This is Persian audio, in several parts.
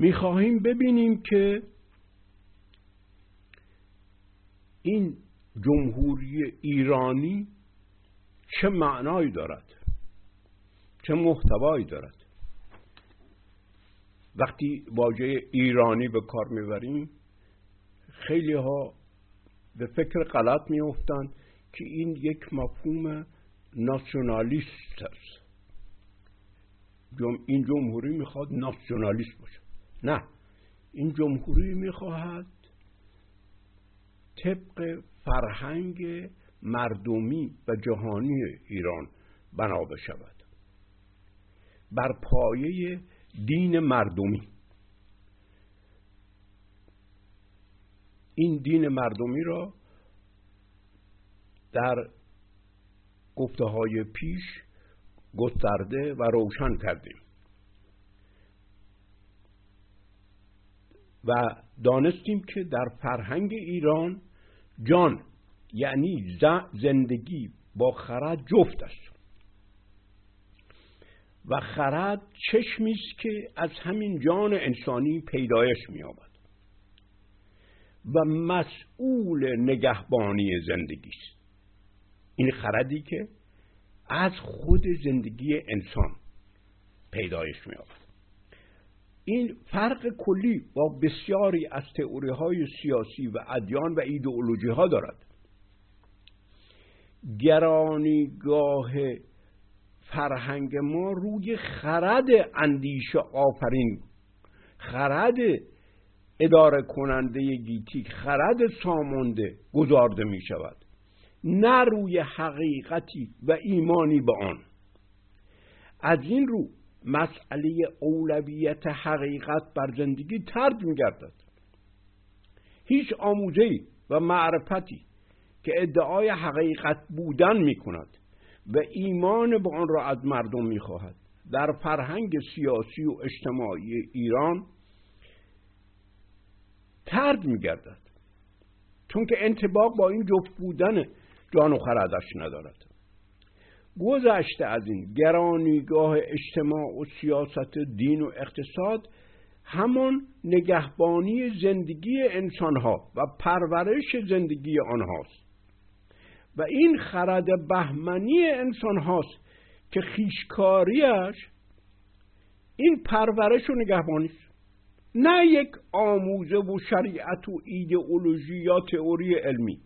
می‌خواهیم ببینیم که این جمهوری ایرانی چه معنایی دارد چه محتوایی دارد. وقتی واژه ایرانی به کار می‌بریم خیلی ها به فکر غلط میافتند که این یک مفهوم ناسیونالیست است. این جمهوری می‌خواد ناسیونالیست باشه. نه. این جمهوری می‌خواهد طبق فرهنگ مردمی و جهانی ایران بنا بشود. بر پایه دین مردمی. این دین مردمی را در گفته های پیش گسترده و روشن کردیم. و دانستیم که در فرهنگ ایران جان یعنی زندگی با خرد جفت است. و خرد چشمی است که از همین جان انسانی پیدایش می‌یابد. و مسئول نگهبانی زندگی است. این خردی که از خود زندگی انسان پیدایش می‌یابد. این فرق کلی با بسیاری از تئوری های سیاسی و ادیان و ایدئولوژی ها دارد. گرانیگاه فرهنگ ما روی خرد اندیشه آفرین. خرد اداره کننده گیتی خرد سامانده گذارده می شود. نه روی حقیقتی و ایمانی به آن. از این رو مسئله اولویت حقیقت بر زندگی ترد می گردد هیچ آموزه و معرفتی که ادعای حقیقت بودن می کند و ایمان به آن را از مردم می خواهد در فرهنگ سیاسی و اجتماعی ایران ترد می گردد چون که انتباق با این جفت بودن جان و خردش ندارد. گذشته از این گرانیگاه اجتماع و سیاست دین و اقتصاد همان نگهبانی زندگی انسانها و پرورش زندگی آنهاست. و این خرد بهمنی انسان هاست که خیشکاریش این پرورش و نگهبانی است. نه یک آموزه و شریعت و ایدئولوژی یا تئوری علمی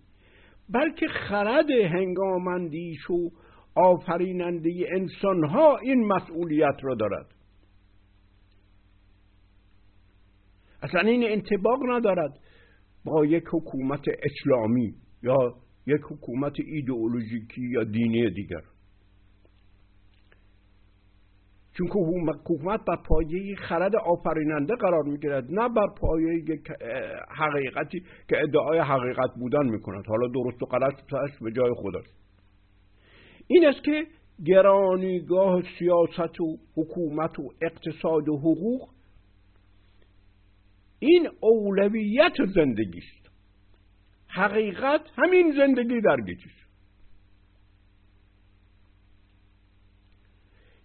بلکه خرد هنگامندیش و آفریننده انسان ها این مسئولیت را دارد. اصلا این انتباق ندارد با یک حکومت اسلامی یا یک حکومت ایدئولوژیکی یا دینی دیگر. چون حکومت بر پایه خرد آفریننده قرار می‌گیرد نه بر پایه حقیقتی که ادعای حقیقت بودن می‌کند. حالا درست و غلط به جای خودش. این است که گرانیگاه سیاست و حکومت و اقتصاد و حقوق این اولویت زندگی است حقیقت همین زندگی در گیتیش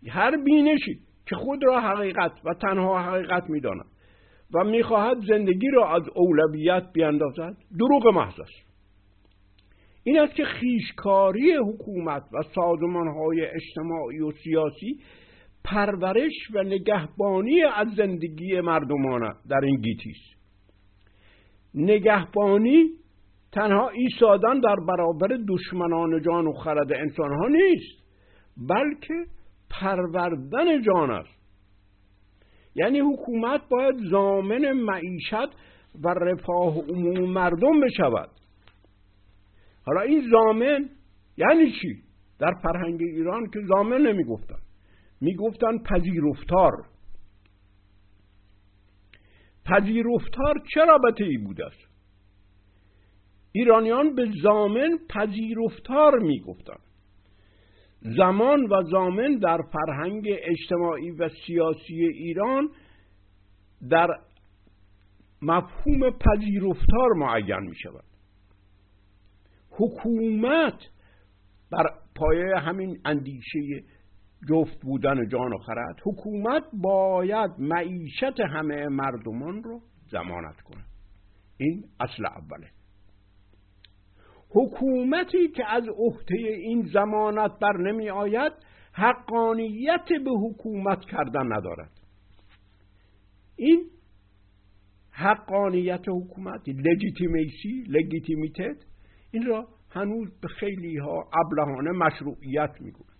هر بینشی که خود را حقیقت و تنها حقیقت می‌داند و می‌خواهد زندگی را از اولویت بیاندازد دروغ محض است. این است که خیشکاری حکومت و سازمانهای اجتماعی و سیاسی پرورش و نگهبانی از زندگی مردمانه در این گیتی است. نگهبانی تنها ایستادن در برابر دشمنان جان و خرد انسان ها نیست بلکه پروردن جان است. یعنی حکومت باید زامن معیشت و رفاه عموم مردم بشود. حالا این زامن یعنی چی؟ در فرهنگ ایران که زامن نمی‌گفتن. می‌گفتن پذیرفتار. پذیرفتار چه رابطه ای بوده است ایرانیان به زامن پذیرفتار می‌گفتند زمان و زامن در فرهنگ اجتماعی و سیاسی ایران در مفهوم پذیرفتار معین می شود حکومت بر پایه همین اندیشه جفت بودن جان و خرد. حکومت باید معیشت همه مردمان رو زمانت کنه. این اصل اوله. حکومتی که از عهده این ضمانت بر نمی آید حقانیت به حکومت کردن ندارد. این حقانیت حکومت legitimacy Legitimität این را هنوز به خیلی ها ابلهانه مشروعیت می‌گوید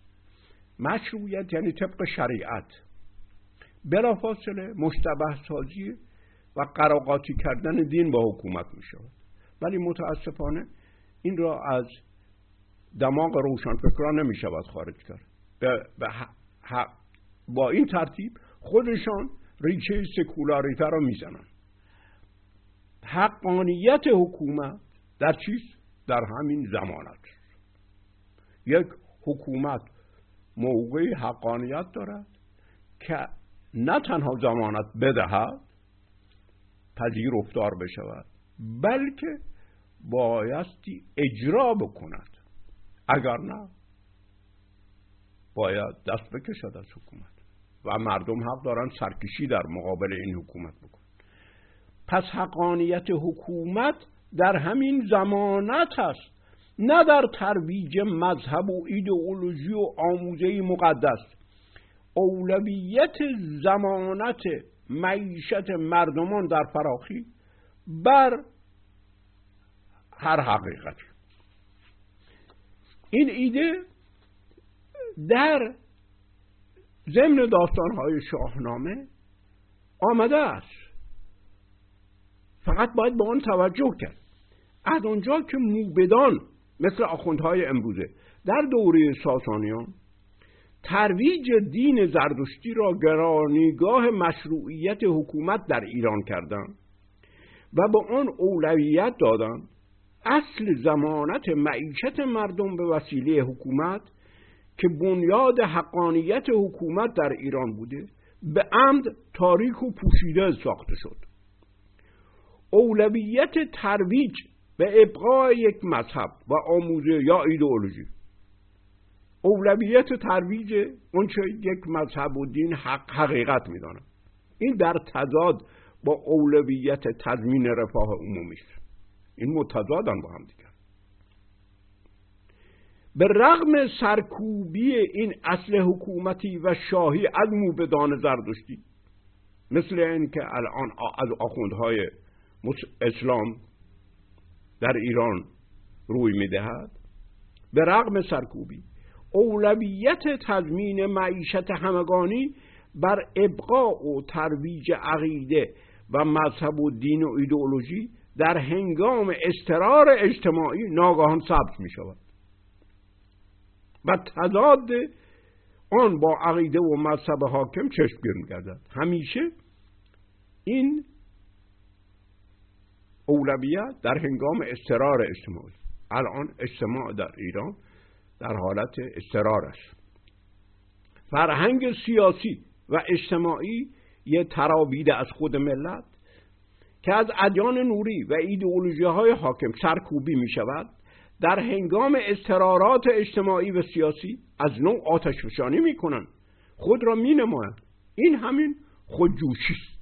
مشروعیت یعنی طبق شریعت. بلافاصله مشتبه سازی و قراقاتی کردن دین با حکومت می شود ولی متاسفانه این را از دماغ روشنفکران نمی شود خارج کرد. با این ترتیب خودشان ریچه سکولاریته را می‌زنن حقانیت حکومت در چیست؟ در همین زمانت. یک حکومت موقعی حقانیت دارد که نه تنها زمانت بدهد پذیر افتار بشود بلکه بایستی اجرا بکند. اگر نه باید دست بکشد از حکومت و مردم حق دارن سرکشی در مقابل این حکومت بکن پس حقانیت حکومت در همین زمانت است. نه در ترویج مذهب و ایدئولوژی و آموزه مقدس. اولویت زمانت معیشت مردمان در فراخی بر هر حقیقتی. این ایده در ضمن داستانهای شاهنامه آمده است. فقط باید به آن توجه کرد. از آنجا که موبدان مثل آخوندهای امروزه در دوره ساسانیان ترویج دین زردشتی را گرانیگاه مشروعیت حکومت در ایران کردند و به آن اولویت دادند. اصل زمانت معیشت مردم به وسیله حکومت که بنیاد حقانیت حکومت در ایران بوده به عمد تاریک و پوشیده ساخته شد. اولویت ترویج به ابقای یک مذهب و آموزه یا ایدئولوژی. اولویت ترویج اونچه یک مذهب و دین حق حقیقت میدانه این در تضاد با اولویت تضمین رفاه عمومی است. این متضادن با هم دیگر. به رغم سرکوبی این اصل حکومتی و شاهی از موبدان زردشتی مثل این که الان از آخوندهای اسلام در ایران روی می‌دهد؟ به رغم سرکوبی اولویت تضمین معیشت همگانی بر ابقاء و ترویج عقیده و مذهب و دین و ایدئولوژی در هنگام استرار اجتماعی ناگاهان ثبت می شود و تضاد آن با عقیده و مذهب حاکم چشمگیر می گردد همیشه این اولویت در هنگام استرار اجتماعی. الان اجتماع در ایران در حالت استرار است فرهنگ سیاسی و اجتماعی یه تراوید از خود ملت که از ادیان نوری و ایدئولوژی های حاکم سرکوبی می شود در هنگام استرارات اجتماعی و سیاسی از نوع آتش فشانی می کنند خود را می نمایند این همین خودجوشی است.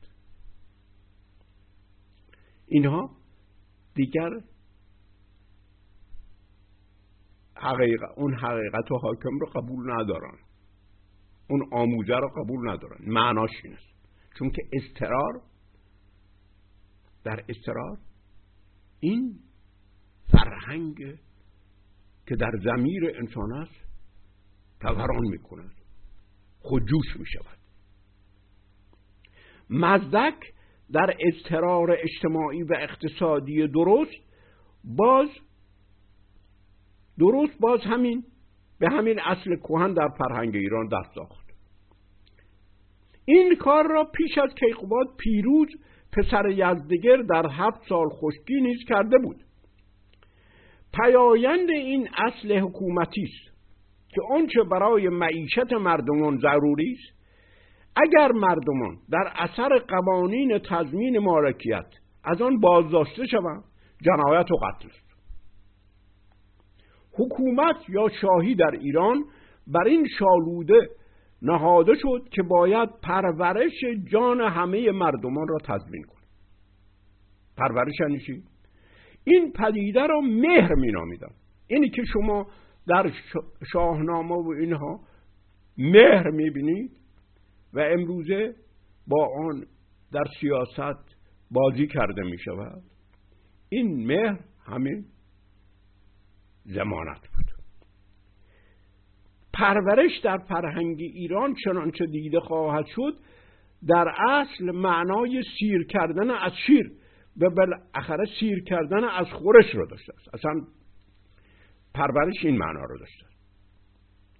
اینها دیگر حقیقت اون حقیقت و حاکم رو قبول ندارن. اون آموزه رو قبول ندارن. معناش این است. چون که استرار در استرار این فرهنگ که در زمیر انسان است توران می کند خودجوش می شود مزدک در اضطرار اجتماعی و اقتصادی درست باز درست باز همین به همین اصل کوهن در فرهنگ ایران دست ساخت. این کار را پیش از کیقوباد پیروز پسر یزدگر در هفت سال خشکی نیز کرده بود. پیایند این اصل حکومتی است که آنچه برای معیشت مردمان ضروری است اگر مردمان در اثر قوانین تضمین مالکیت از آن بازداشته شوند جنایت و قتل است. حکومت یا شاهی در ایران بر این شالوده نهاده شد که باید پرورش جان همه مردمان را تضمین کنه پرورش یعنی این پدیده را مهر مینامیدن اینی که شما در شاهنامه و اینها مهر می‌بینید و امروزه با آن در سیاست بازی کرده می شود. این مهر همین زمانت بود. پرورش در فرهنگ ایران چنانچه دیده خواهد شد در اصل معنای سیر کردن از شیر و بالاخره سیر کردن از خورش رو داشته است. اصلا پرورش این معنا رو داشته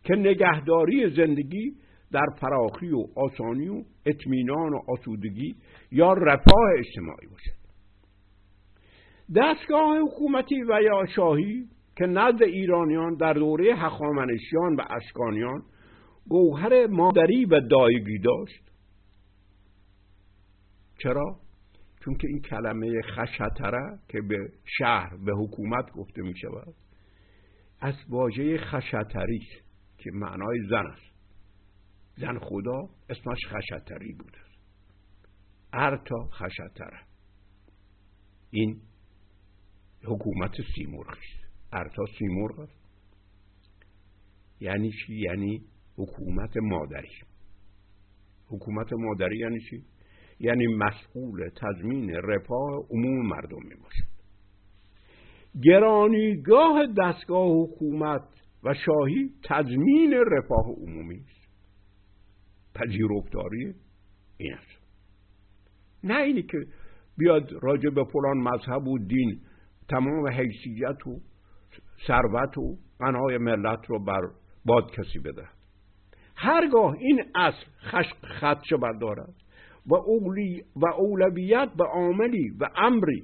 که نگهداری زندگی در فراخی و آسانی و اطمینان و آسودگی یا رفاه اجتماعی باشد. دستگاه حکومتی و یا شاهی که نزد ایرانیان در دوره هخامنشیان و اشکانیان گوهر مادری و دایگی داشت. چرا؟ چون که این کلمه خشتره که به شهر به حکومت گفته می شود از واژه خشتری که معنای زن است. زن خدا اسمش خشتری بوده ارتا خشتره. این حکومت سیمرغ است. ارتا سیمرغ است. یعنی چی؟ یعنی حکومت مادری. حکومت مادری یعنی چی؟ یعنی مسئول تضمین رفاه عموم مردم می باشد. گرانیگاه دستگاه حکومت و شاهی تضمین رفاه عمومی است. پذیرفتاری؟ این است. نه اینی که بیاد راجع به فلان مذهب و دین تمام حیثیت و ثروت و قنای ملت رو بر باد کسی بده. هرگاه این اصل خشق خدشه بردارد و, اولی و اولویت به عاملی و امری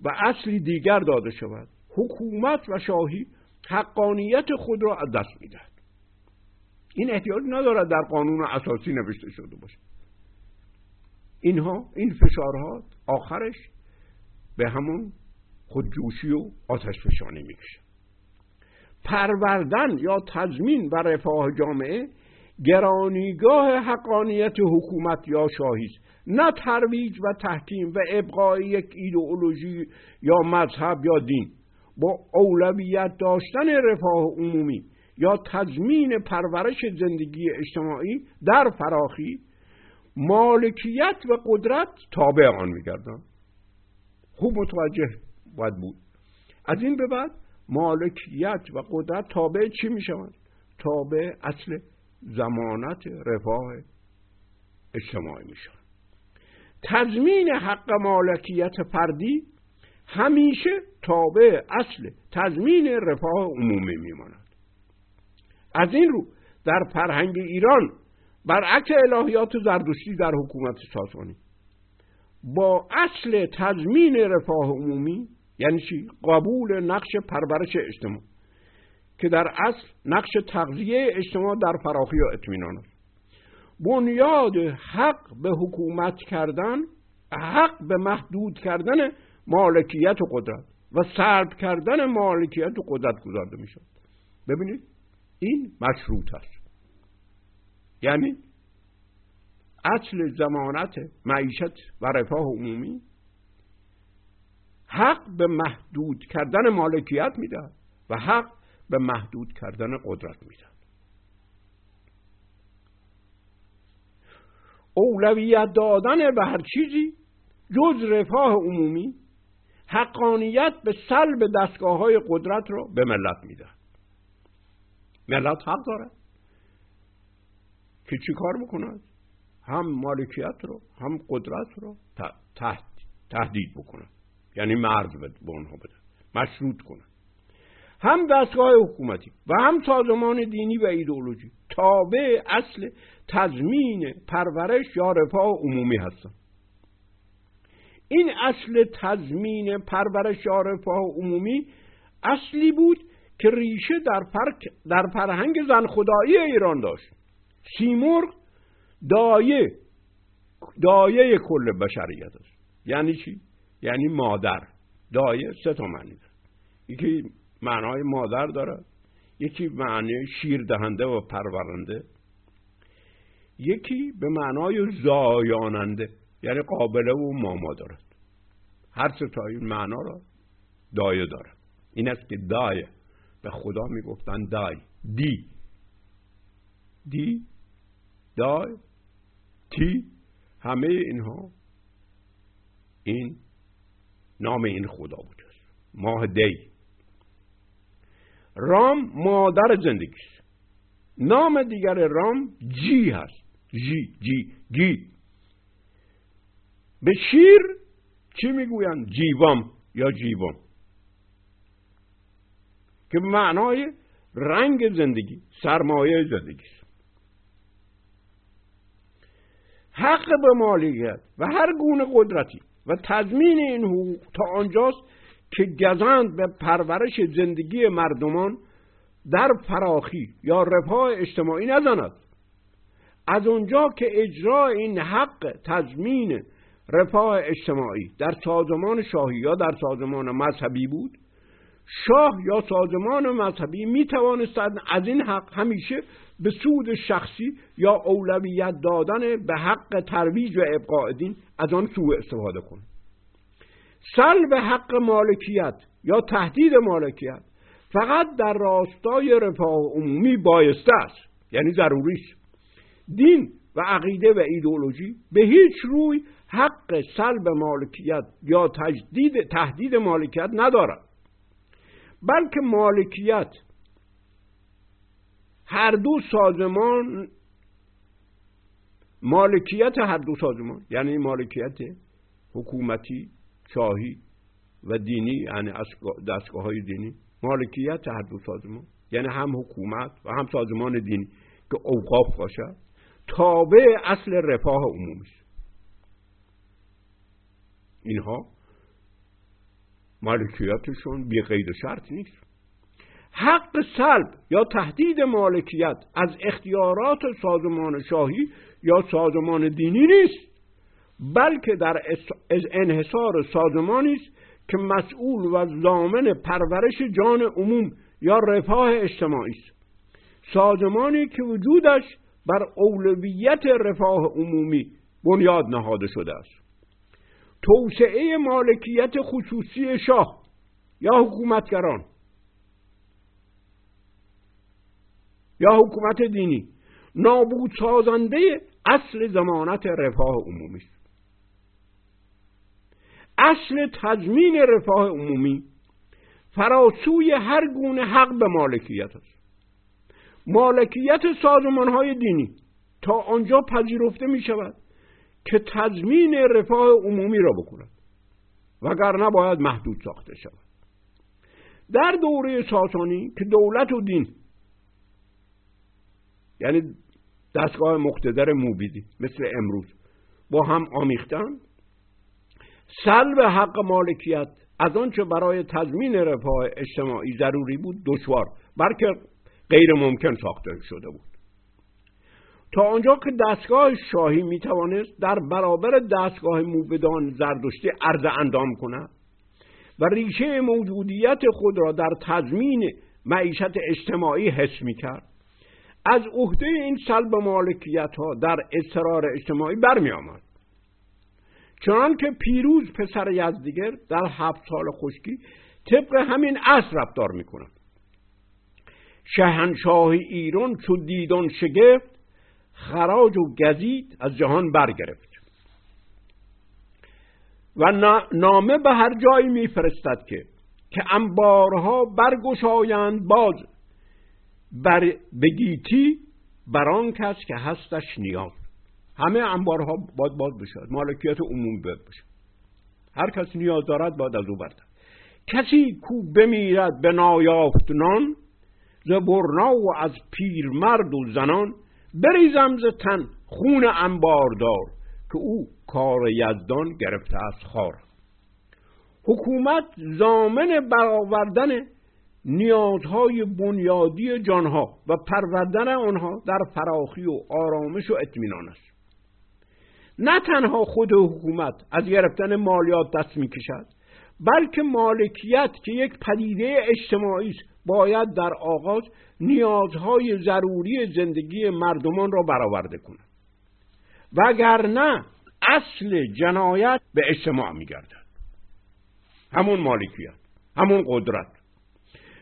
و اصلی دیگر داده شود حکومت و شاهی حقانیت خود را از دست می‌دهد. این احتیاج ندارد در قانون اساسی نوشته شده باشه اینها این فشارها آخرش به همون خودجوشی و آتش فشانی می‌کشه. پروردن یا تضمین و رفاه جامعه گرانیگاه حقانیت حکومت یا شاهی نه ترویج و تحکیم و ابقای یک ایدئولوژی یا مذهب یا دین. با اولویت داشتن رفاه عمومی. یا تضمین پرورش زندگی اجتماعی در فراخی مالکیت و قدرت تابع آن میگردن خوب متوجه باید بود. از این به بعد مالکیت و قدرت تابع چی می‌شوند؟ تابع اصل زمانت رفاه اجتماعی میشن تضمین حق مالکیت فردی همیشه تابع اصل تضمین رفاه عمومی میماند. از این رو در فرهنگ ایران برعکس الهیات زردشتی در حکومت ساسانی با اصل تضمین رفاه عمومی یعنی چی؟ قبول نقش پرورش اجتماع که در اصل نقش تغذیه اجتماع در فراخی و اطمینان است. بنیاد حق به حکومت کردن حق به محدود کردن مالکیت و قدرت و سلب کردن مالکیت و قدرت گذارده می شود ببینید این مشروط است یعنی اصل زمانت معیشت و رفاه عمومی حق به محدود کردن مالکیت می‌دهد و حق به محدود کردن قدرت می‌دهد. اولویت دادن به هر چیزی جز رفاه عمومی حقانیت به سلب دستگاه های قدرت را به ملت می‌دهد. ملت حق دارد. که چی کار بکند؟ هم مالکیت رو هم قدرت رو تهدید بکنن یعنی مرز به اونها بده مشروط کنن هم دستگاه حکومتی و هم سازمان دینی و ایدئولوژی تابع اصل تضمین پرورش یا رفاه عمومی هستن این اصل تضمین پرورش یا رفاه عمومی اصلی بود که ریشه در, در فرهنگ زن خدایی ایران داشت. سیمرغ دایه دایه کل بشریت است. یعنی چی؟ یعنی مادر. دایه سه تا معنی داره. یکی معنای مادر داره یکی معنی شیر دهنده و پرورنده یکی به معنای زایاننده یعنی قابله و ماما دارد. هر تا این معنا را دایه دارد این است که دایه. به خدا می‌گفتن دای. دی. دی. دای. تی. همه اینها. این نام این خدا بود. ماه دی. رام مادر زندگی است نام دیگر رام جی هست. جی جی گی. به شیر چی می‌گویند؟ جیوام یا جیوام؟ که معنای رنگ زندگی سرمایه زندگی. است حق به مالیت و هر گونه قدرتی و تضمین این حقوق تا آنجاست که گزند به پرورش زندگی مردمان در فراخی یا رفاه اجتماعی نزند. از اونجا که اجرا این حق تضمین رفاه اجتماعی در سازمان شاهی یا در سازمان مذهبی بود شاه یا سازمان مذهبی می توانستند از این حق همیشه به سود شخصی یا اولویت دادن به حق ترویج و ابقاء دین از آن سوء استفاده کنند سلب حق مالکیت یا تهدید مالکیت فقط در راستای رفاه عمومی بایسته است یعنی ضروری است. دین و عقیده و ایدولوژی به هیچ روی حق سلب مالکیت یا تجدید تهدید مالکیت ندارد. بلکه مالکیت. هر دو سازمان مالکیت هر دو سازمان. یعنی مالکیت حکومتی شاهی و دینی یعنی دستگاه های دینی. مالکیت هر دو سازمان. یعنی هم حکومت و هم سازمان دینی که اوقاف باشد تابع اصل رفاه عمومی اینها مالکیتشون بی قید شرط نیست. حق سلب یا تهدید مالکیت از اختیارات سازمان شاهی یا سازمان دینی نیست بلکه در انحصار سازمانی است که مسئول و ضامن پرورش جان عموم یا رفاه اجتماعی است. سازمانی که وجودش بر اولویت رفاه عمومی بنیاد نهاده شده است. توسعه مالکیت خصوصی شاه یا حکومتگران. یا حکومت دینی. نابود سازنده اصل زمانت رفاه عمومی. است اصل تضمین رفاه عمومی فراسوی هر گونه حق به مالکیت است. مالکیت سازمان های دینی تا آنجا پذیرفته می شود که تضمین رفاه عمومی را بکند وگرنه باید محدود ساخته شود. در دوره ساسانی که دولت و دین یعنی دستگاه مقتدر موبیدی مثل امروز با هم آمیختن سلب حق مالکیت از آنچه برای تضمین رفاه اجتماعی ضروری بود دشوار بلکه غیر ممکن ساخته شده بود. تا آنجا که دستگاه شاهی می توانست در برابر دستگاه موبدان زردشتی عرض اندام کند و ریشه موجودیت خود را در تضمین معیشت اجتماعی حس می کرد از عهده این سلب مالکیت ها در اصرار اجتماعی برمی آمد چنان که پیروز پسر یزدیگر در هفت سال خشکی طبق همین اصل رفتار می کند شهنشاه ایران چو دیدان شگفت خراج و گزید از جهان برگرفت. و نامه به هر جایی میفرستد که که انبارها برگشایند باز بر بگیتی بران کس که هستش نیاز. همه انبارها باید باز بشد مالکیت عمومی باید بشه هر کس نیاز دارد باید از او برد کسی کو بمیرد به نایافت نان ز برنا و از پیرمرد و زنان بریزم ز تن خون انباردار که او کار یزدان گرفته از خار. حکومت زامن برآوردن نیازهای بنیادی جانها و پروردن آنها در فراخی و آرامش و اطمینان است. نه تنها خود حکومت از گرفتن مالیات دست می‌کشد بلکه مالکیت که یک پدیده اجتماعی است باید در آغاز نیازهای ضروری زندگی مردمان را برآورده کند. وگرنه اصل جنایت به اجتماع میگردد. همون مالکیت همون قدرت.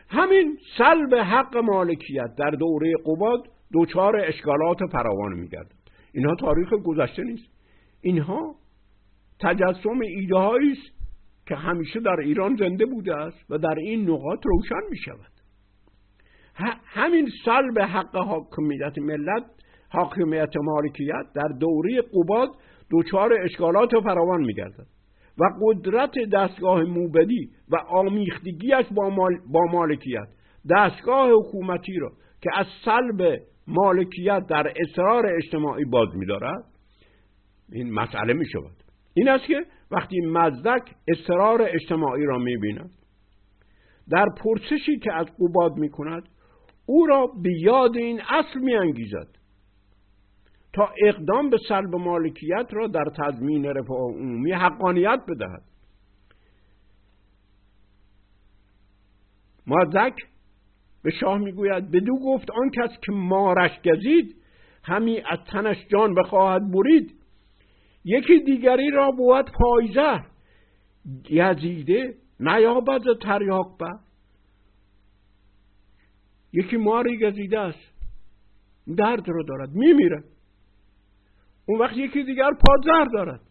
همین سلب حق مالکیت در دوره قباد دوچار اشکالات فراوان میگردد. اینها تاریخ گذشته نیست. اینها تجسم ایده است که همیشه در ایران زنده بوده است و در این نقاط روشن می شود همین سلب حق حاکمیت ملت حاکمیت مالکیت در دوره قباد دچار اشکالات فراوان میگردد و قدرت دستگاه موبدی و آمیختگیش با, مال با مالکیت. دستگاه حکومتی را که از سلب مالکیت در اصرار اجتماعی باز میدارد این مسئله می شود این است که وقتی مزدک اصرار اجتماعی را می بیند در پرسشی که از قباد می کند او را به یاد این اصل می انگیزد تا اقدام به سلب مالکیت را در تضمین رفاه عمومی حقانیت بدهد. مازک به شاه می‌گوید بدو گفت آن کس که مارش گزید همی از تنش جان بخواهد برید. یکی دیگری را بود پایزه. گزیده نیابد تریاق بر. یکی ماری گزیده است. درد رو دارد میمیره. اون وقت یکی دیگر پادزر دارد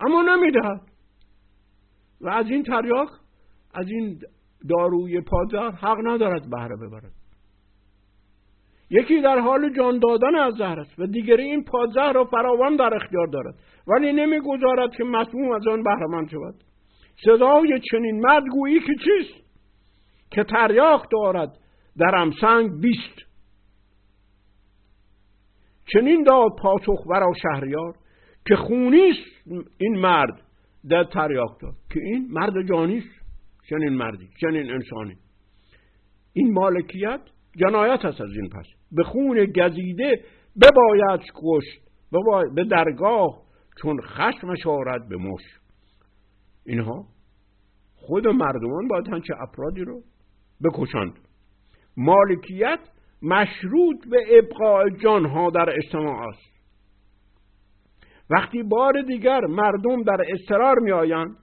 اما نمی‌دهد. و از این تریاک از این داروی پادزر حق ندارد بهره ببرد. یکی در حال جان دادن از زهر است و دیگری این پادزهر را فراوان در اختیار دارد. ولی نمی‌گذارد که مسموم از آن بهرهمند شود. صدای چنین مرد گویی که چیست؟ که تریاک دارد درم سنگ بیست. چنین داد پاسخ ورا شهریار که خونیست این مرد در تریاک داد. که این مرد جانیست چنین مردی چنین انسانی. این مالکیت جنایت است از این پس. به خون گزیده بباید کشت به درگاه چون خشمش آرد به مش اینها خود مردمان باید هنچه افرادی رو بکشند. مالکیت مشروط به ابقاء جانها در اجتماع است. وقتی بار دیگر مردم در استرار می آیند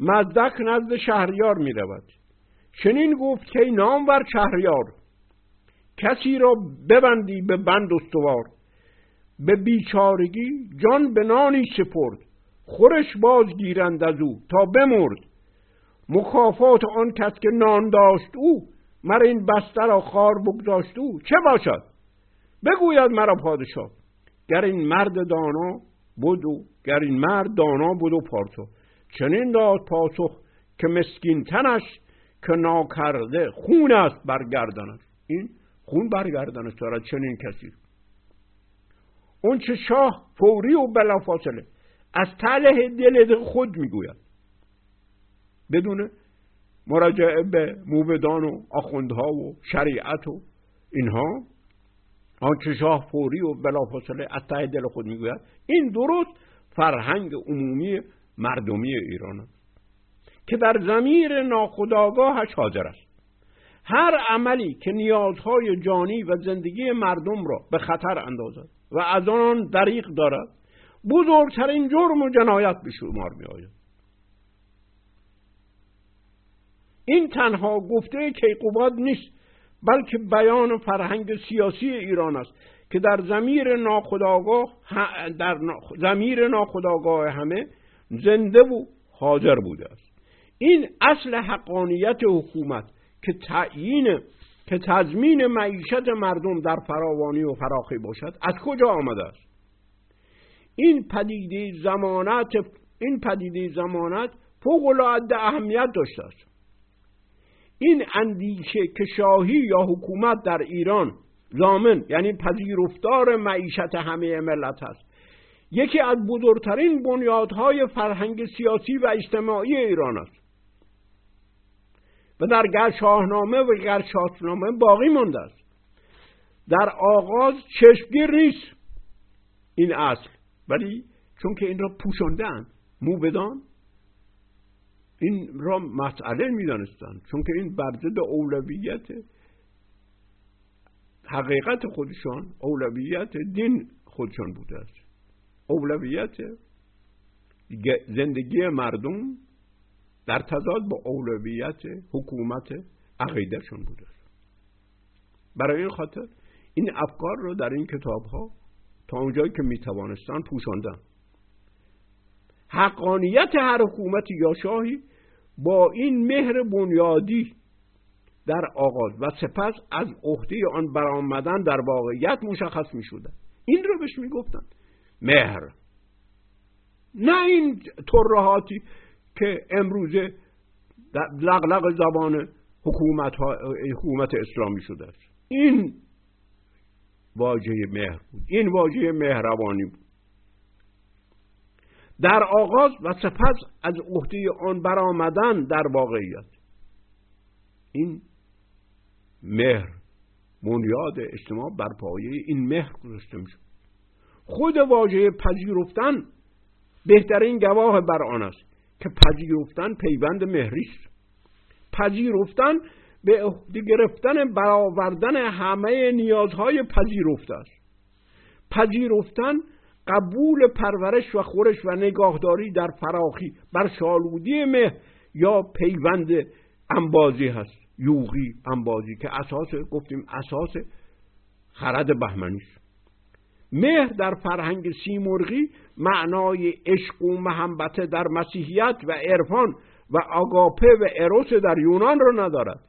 مزدک نزد شهریار می رود چنین گفت که نامور شهریار کسی را ببندی به بند استوار. به بیچارگی جان به نانی سپرد. خورش باز گیرند از او تا بمرد. مکافات آن کس که نان داشت او مرا این بسته را خار بگذاشت او. چه باشد؟ بگوید مرا پادشاه گر این مرد دانا بود و گر این مرد دانا بود و پارتو. چنین داد پاسخ که مسکین تنش که ناکرده خون است برگردنش این خون برگردنش دارد چنین کسی اون چه شاه فوری و بلافاصله از تله دل خود می‌گوید. بدون مراجعه به موبدان و آخوندها و شریعت و اینها. آنچه شاه فوری و بلافاصله از ته دل خود می‌گوید این درست فرهنگ عمومی مردمی ایران است که در زمیر ناخداگاهش حاضر است. هر عملی که نیازهای جانی و زندگی مردم را به خطر اندازد و از آن دریق دارد بزرگترین جرم و جنایت به شمار می آید این تنها گفته کیقوباد نیست بلکه بیان فرهنگ سیاسی ایران است که در زمیر ناخداگاه در زمیر ناخداگاه همه زنده و حاضر بوده است. این اصل حقانیت حکومت که تعیین که تضمین معیشت مردم در فراوانی و فراخی باشد از کجا آمده است؟ این پدیده زمانت این پدیده زمانت فوق العاده اهمیت داشته است. این اندیشه که شاهی یا حکومت در ایران زامن یعنی پذیرفتار معیشت همه ملت است. یکی از بزرگترین بنیادهای فرهنگ سیاسی و اجتماعی ایران است. و در گرشاهنامه و گرشاسنامه باقی مانده است. در آغاز چشمگیر نیست این اصل. ولی چون که این را پوشاندن موبدان این را مسئله می‌دانستند چون که این بر ضد اولویت حقیقت خودشان اولویت دین خودشان بوده است. اولویت زندگی مردم در تضاد با اولویت حکومت عقیدهشون بوده برای این خاطر این افکار رو در این کتاب ها تا اونجایی که می‌توانستن پوشاندن. حقانیت هر حکومتی یا شاهی با این مهر بنیادی در آغاز و سپس از عهده آن برآمدن در واقعیت مشخص می شده این رو بهش می گفتن مهر. نه این ترهاتی که امروزه لغلق زبان حکومت, حکومت اسلامی شده است. این واژه مهر بود. این واژه مهربانی بود. در آغاز و سپس از عهده آن برآمدن در واقعیت. این مهر بنیاد اجتماع بر پایه این مهر گذاشته میشه. خود واژه پذیرفتن بهترین گواه بر آن است که پذیرفتن پیوند مهری است. پذیرفتن به عهده گرفتن برآوردن همه نیازهای پذیرفته است. پذیرفتن قبول پرورش و خورش و نگاهداری در فراخی بر شالودی مه یا پیوند انبازی هست. یوغی انبازی که اساس گفتیم اساس خرد بهمنی است. مهر در فرهنگ سیمرغی معنای عشق و محبت در مسیحیت و عرفان و آگاپه و اروس در یونان را ندارد.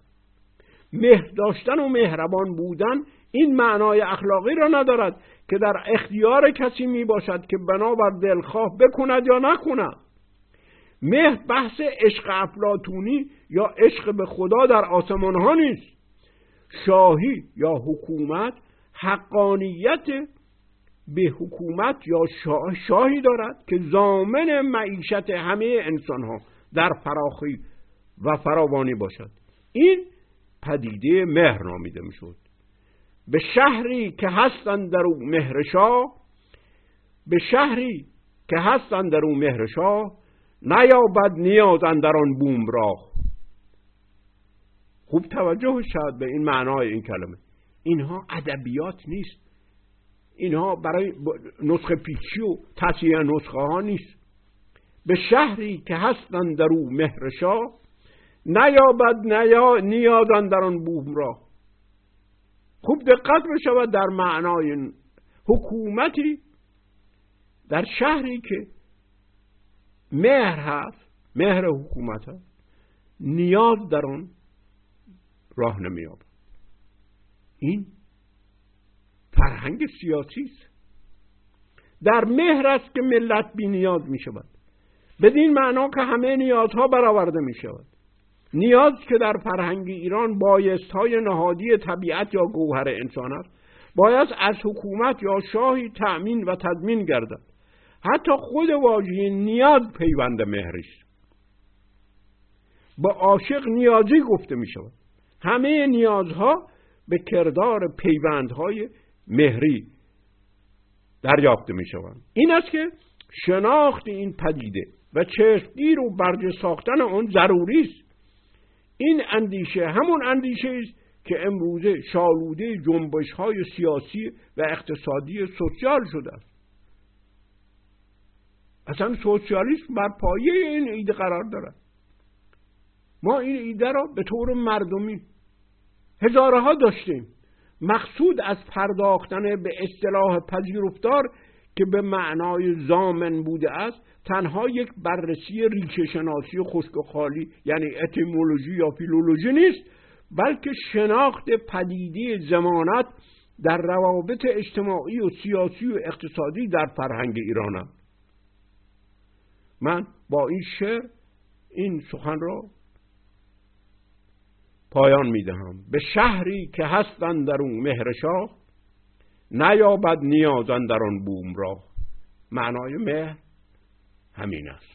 مهر داشتن و مهربان بودن این معنای اخلاقی را ندارد. که در اختیار کسی می باشد که بنابر دلخواه بکند یا نکند. مهر بحث عشق افلاتونی یا عشق به خدا در آسمان ها نیست. شاهی یا حکومت حقانیت به حکومت یا شاهی دارد که زامن معیشت همه انسان ها در فراخی و فراوانی باشد. این پدیده مهر نامیده می‌شد. به شهری که هستند در او مهرشا به شهری که هستند در او مهرشا نیابد نیاز در آن بوم را خوب توجه شد به این معنای این کلمه. اینها ادبیات نیست. اینها برای نسخه پیچی و تصیح نسخه ها نیست. به شهری که هستند در او مهرشا نیابد نیا نیازن در آن بوم را خوب دقت بشود در معنای حکومتی در شهری که مهر هست مهر حکومت هست نیاز در آن راه نمیابد این فرهنگ سیاسی است. در مهر است که ملت بی نیاز می شود بدین معنا که همه نیازها برآورده می شود نیاز که در فرهنگ ایران بایست های نهادی طبیعت یا گوهر انسان است باید از حکومت یا شاهی تأمین و تضمین گردد. حتی خود واژه نیاز پیوند مهری است با عاشق نیازی گفته می شود همه نیازها به کردار پیوندهای مهری دریافته می شوند این است که شناخت این پدیده و چشمگیر و برجه ساختن آن ضروری است. این اندیشه همون اندیشه است که امروزه شالوده جنبش های سیاسی و اقتصادی سوسیال شده است. اصلا سوسیالیسم بر پایه این ایده قرار دارد. ما این ایده را به طور مردمی هزارها داشتیم. مقصود از پرداختن به اصطلاح پذیرفتار که به معنای زامن بوده است تنها یک بررسی ریشه شناسی خشک و خالی یعنی اتیمولوژی یا فیلولوژی نیست بلکه شناخت پدیده زمانت در روابط اجتماعی و سیاسی و اقتصادی در فرهنگ ایرانم من با این شعر این سخن را پایان می دهم به شهری که هستند در اون مهرشاه نیابد نیازن در آن بوم را معنای مهر همین است.